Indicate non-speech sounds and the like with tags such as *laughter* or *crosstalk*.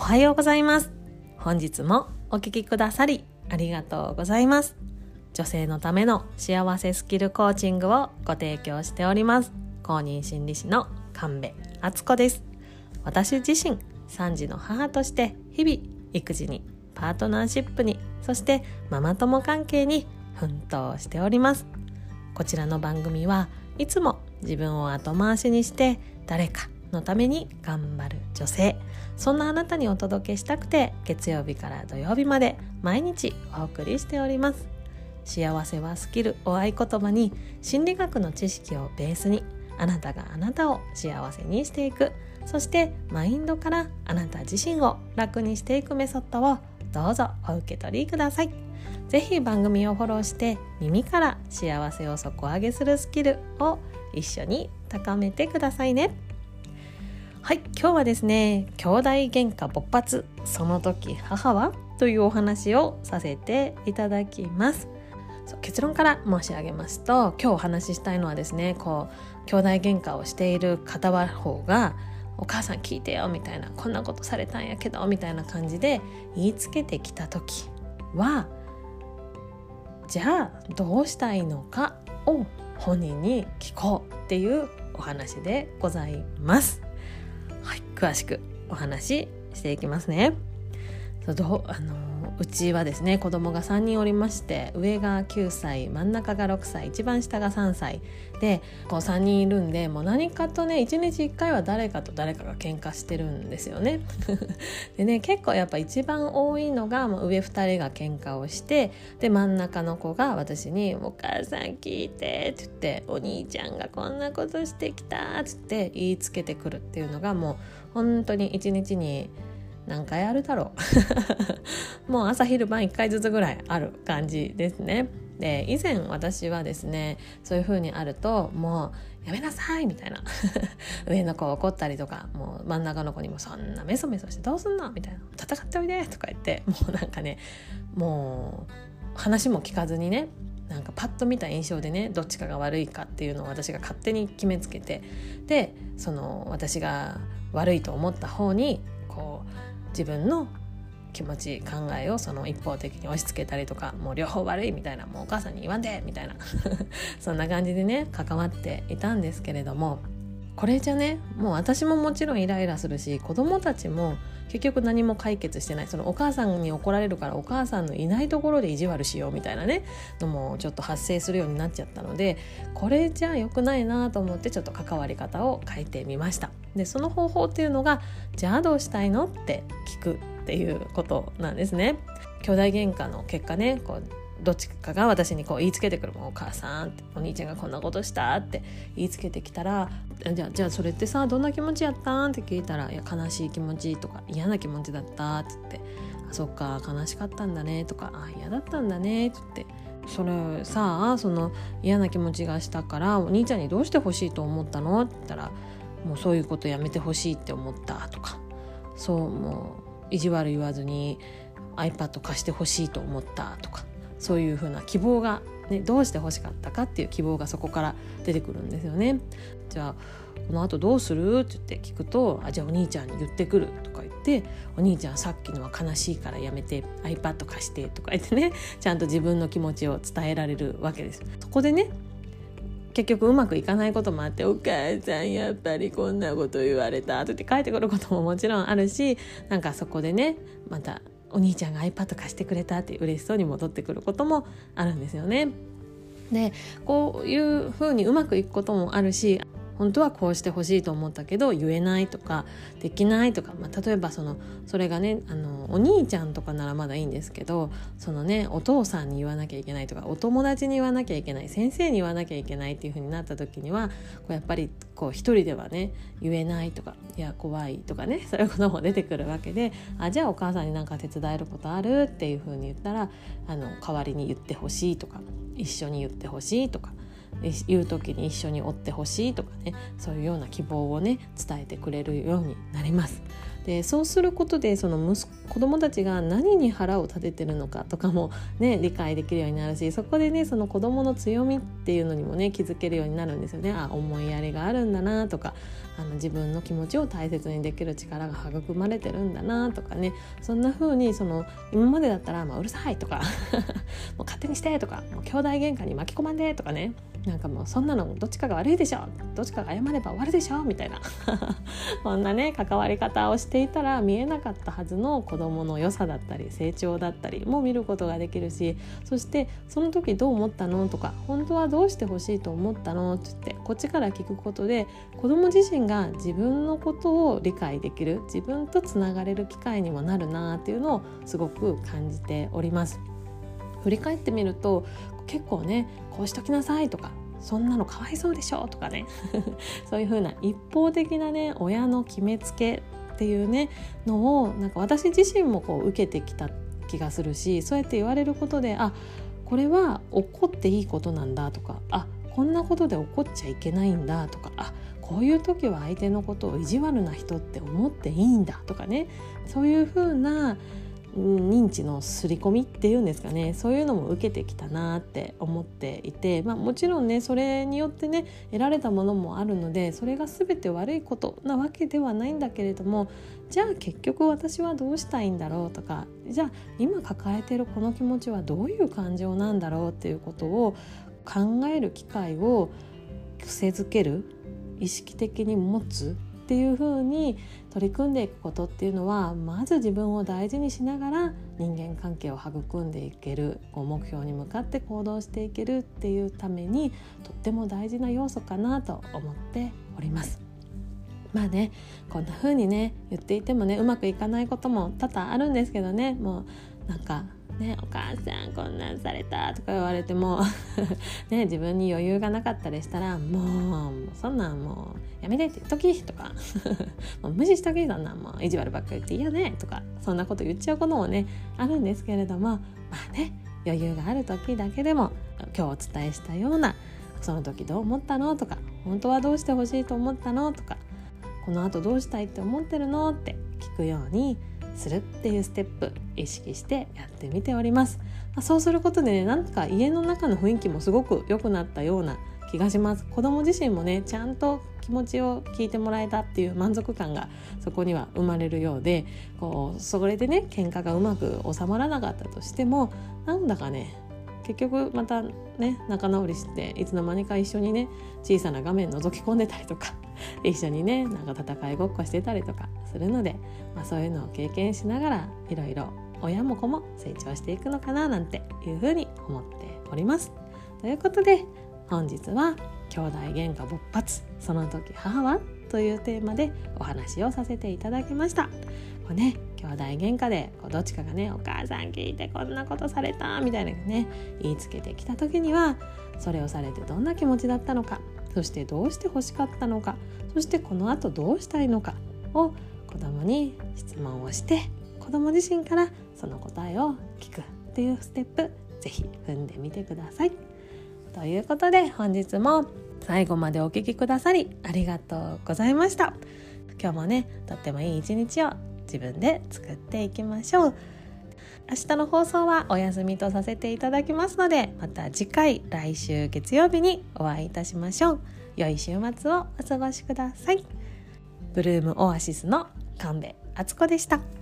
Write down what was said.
おはようございます。本日もお聞きくださりありがとうございます。女性のための幸せスキルコーチングをご提供しております。公認心理師の神戸敦子です。私自身3児の母として日々育児にパートナーシップにそしてママ友関係に奮闘しております。こちらの番組はいつも自分を後回しにして誰かのために頑張る女性そんなあなたにお届けしたくて月曜日から土曜日まで毎日お送りしております。幸せはスキルを合言葉に心理学の知識をベースにあなたがあなたを幸せにしていく。そしてマインドからあなた自身を楽にしていくメソッドをどうぞお受け取りください。ぜひ番組をフォローして耳から幸せを底上げするスキルを一緒に高めてくださいね。はい今日はですね兄弟喧嘩勃発その時母は？というお話をさせていただきます結論から申し上げますと今日お話ししたいのはですねこう兄弟喧嘩をしている片方がお母さん聞いてよみたいなこんなことされたんやけどみたいな感じで言いつけてきた時はじゃあどうしたいのかを本人に聞こうっていうお話でございます。詳しくお話ししていきますね。どあのうちはですね子供が3人おりまして上が9歳真ん中が6歳一番下が3歳でこう3人いるんでもう何かとね1日1回は誰かと誰かが喧嘩してるんですよね。*laughs* でね結構やっぱ一番多いのが上2人が喧嘩をしてで真ん中の子が私に「お母さん聞いて」って言って「お兄ちゃんがこんなことしてきた」っつって言いつけてくるっていうのがもう本当に1日に何回あるだろう。*laughs* もう朝昼晩1回ずつぐらいある感じですね。で以前私はですねそういう風にあるともうやめなさいみたいな。*laughs* 上の子怒ったりとかもう真ん中の子にもそんなメソメソしてどうすんの？みたいな。戦っておいでとか言ってもうなんかねもう話も聞かずにねなんかパッと見た印象でねどっちかが悪いかっていうのを私が勝手に決めつけてでその私が悪いと思った方にこう自分の気持ち考えをその一方的に押し付けたりとかもう両方悪いみたいなもうお母さんに言わんでみたいな。*laughs* そんな感じでね関わっていたんですけれどもこれじゃねもう私ももちろんイライラするし子供たちも結局何も解決してない。そのお母さんに怒られるからお母さんのいないところで意地悪しようみたいなねのもちょっと発生するようになっちゃったのでこれじゃ良くないなと思ってちょっと関わり方を変えてみました。でその方法っていうのがじゃあどうしたいのって聞くっていうことなんですね。兄弟喧嘩の結果ねこうどっちかが私にこう言いつけてくるもんお母さんってお兄ちゃんがこんなことしたって言いつけてきたらじゃあじゃあそれってさどんな気持ちやったん？って聞いたらいや悲しい気持ちとか嫌な気持ちだったって言ってあそっか悲しかったんだねとかあ嫌だったんだねって言ってそれさあその嫌な気持ちがしたからお兄ちゃんにどうしてほしいと思ったの？って言ったらもうそういうことやめてほしいって思ったとかそうもう意地悪言わずに iPad 貸してほしいと思ったとか。そういうふうな希望が、ね、どうして欲しかったかっていう希望がそこから出てくるんですよね。じゃあこのあとどうするって言って聞くと「あじゃあお兄ちゃんに言ってくる」とか言って「お兄ちゃんさっきのは悲しいからやめて iPad 貸して」とか言ってねちゃんと自分の気持ちを伝えられるわけです。そこでね結局うまくいかないこともあって「お母さんやっぱりこんなこと言われた」って帰ってくることももちろんあるしなんかそこでねまたお兄ちゃんが iPad 貸してくれたって嬉しそうに戻ってくることもあるんですよね。でこういうふうにうまくいくこともあるし本当はこうしてほしいと思ったけど言えないとかできないとか、まあ、例えばそのそれがねあのお兄ちゃんとかならまだいいんですけどそのねお父さんに言わなきゃいけないとかお友達に言わなきゃいけない先生に言わなきゃいけないっていう風になった時にはこうやっぱりこう一人ではね言えないとかいや怖いとかね *laughs* そういうことも出てくるわけであじゃあお母さんに何か手伝えることあるっていう風に言ったらあの代わりに言ってほしいとか一緒に言ってほしいとか言う時に一緒に追ってほしいとかねそういうような希望をね伝えてくれるようになります。でそうすることでその息子供たちが何に腹を立ててるのかとかも、ね、理解できるようになるしそこでねその子供の強みっていうのにもね気づけるようになるんですよね。あ思いやりがあるんだなとかあの自分の気持ちを大切にできる力が育まれてるんだなとかね。そんな風にその今までだったら、まあ、うるさいとか *laughs* もう勝手にしてとかもう兄弟喧嘩に巻き込まんでとかね。なんかもうそんなのどっちかが悪いでしょ。どっちかが謝れば終わるでしょ。みたいな。*laughs* こんなね関わり方をしていたら見えなかったはずの子どもの良さだったり成長だったりも見ることができるしそしてその時どう思ったのとか本当はどうしてほしいと思ったの？って言ってこっちから聞くことで子ども自身が自分のことを理解できる自分とつながれる機会にもなるなっていうのをすごく感じております。振り返ってみると結構ねこうしときなさいとかそんなのかわいそうでしょとかね *laughs* そういう風な一方的なね親の決めつけっていうねのをなんか私自身もこう受けてきた気がするしそうやって言われることであこれは怒っていいことなんだとかあこんなことで怒っちゃいけないんだとかあこういう時は相手のことを意地悪な人って思っていいんだとかねそういう風な認知の刷り込みっていうんですかね。そういうのも受けてきたなって思っていて、まあ、もちろんねそれによってね得られたものもあるのでそれが全て悪いことなわけではないんだけれどもじゃあ結局私はどうしたいんだろうとかじゃあ今抱えてるこの気持ちはどういう感情なんだろうっていうことを考える機会を癖づける意識的に持つっていう風に取り組んでいくことっていうのはまず自分を大事にしながら人間関係を育んでいけるこう目標に向かって行動していけるっていうためにとっても大事な要素かなと思っております。まあねこんな風にね言っていてもねうまくいかないことも多々あるんですけどねもうなんかね、お母さんこんなんされたとか言われても *laughs* ね、自分に余裕がなかったりしたらもうそんなんもうやめてって言っときとか *laughs* もう無視しときそんなんもう意地悪ばっかり言って嫌ねとかそんなこと言っちゃうこともねあるんですけれどもまあね余裕がある時だけでも今日お伝えしたようなその時どう思ったのとか本当はどうしてほしいと思ったのとかこのあとどうしたいって思ってるのって聞くようにするっていうステップ意識してやってみております、まあ、そうすることでねなんか家の中の雰囲気もすごく良くなったような気がします。子供自身もねちゃんと気持ちを聞いてもらえたっていう満足感がそこには生まれるようでこうそれでね喧嘩がうまく収まらなかったとしてもなんだかね結局またね仲直りしていつの間にか一緒にね小さな画面覗き込んでたりとか *laughs* 一緒にねなんか戦いごっこしてたりとかするので、まあ、そういうのを経験しながらいろいろ親も子も成長していくのかななんていうふうに思っております。ということで本日は「兄弟喧嘩勃発その時母は?」というテーマでお話をさせていただきました。こうね兄弟喧嘩でこうどっちかがね「お母さん聞いてこんなことされた」みたいなね言いつけてきた時にはそれをされてどんな気持ちだったのかそしてどうして欲しかったのかそしてこのあとどうしたいのかを子供に質問をして子供自身からその答えを聞くっていうステップ是非踏んでみてください。ということで本日も最後までお聴きくださりありがとうございました。今日もねとってもいい一日を自分で作っていきましょう。明日の放送はお休みとさせていただきますのでまた次回来週月曜日にお会いいたしましょう良い週末をお過ごしくださいブルームオアシスの神戸敦子でした。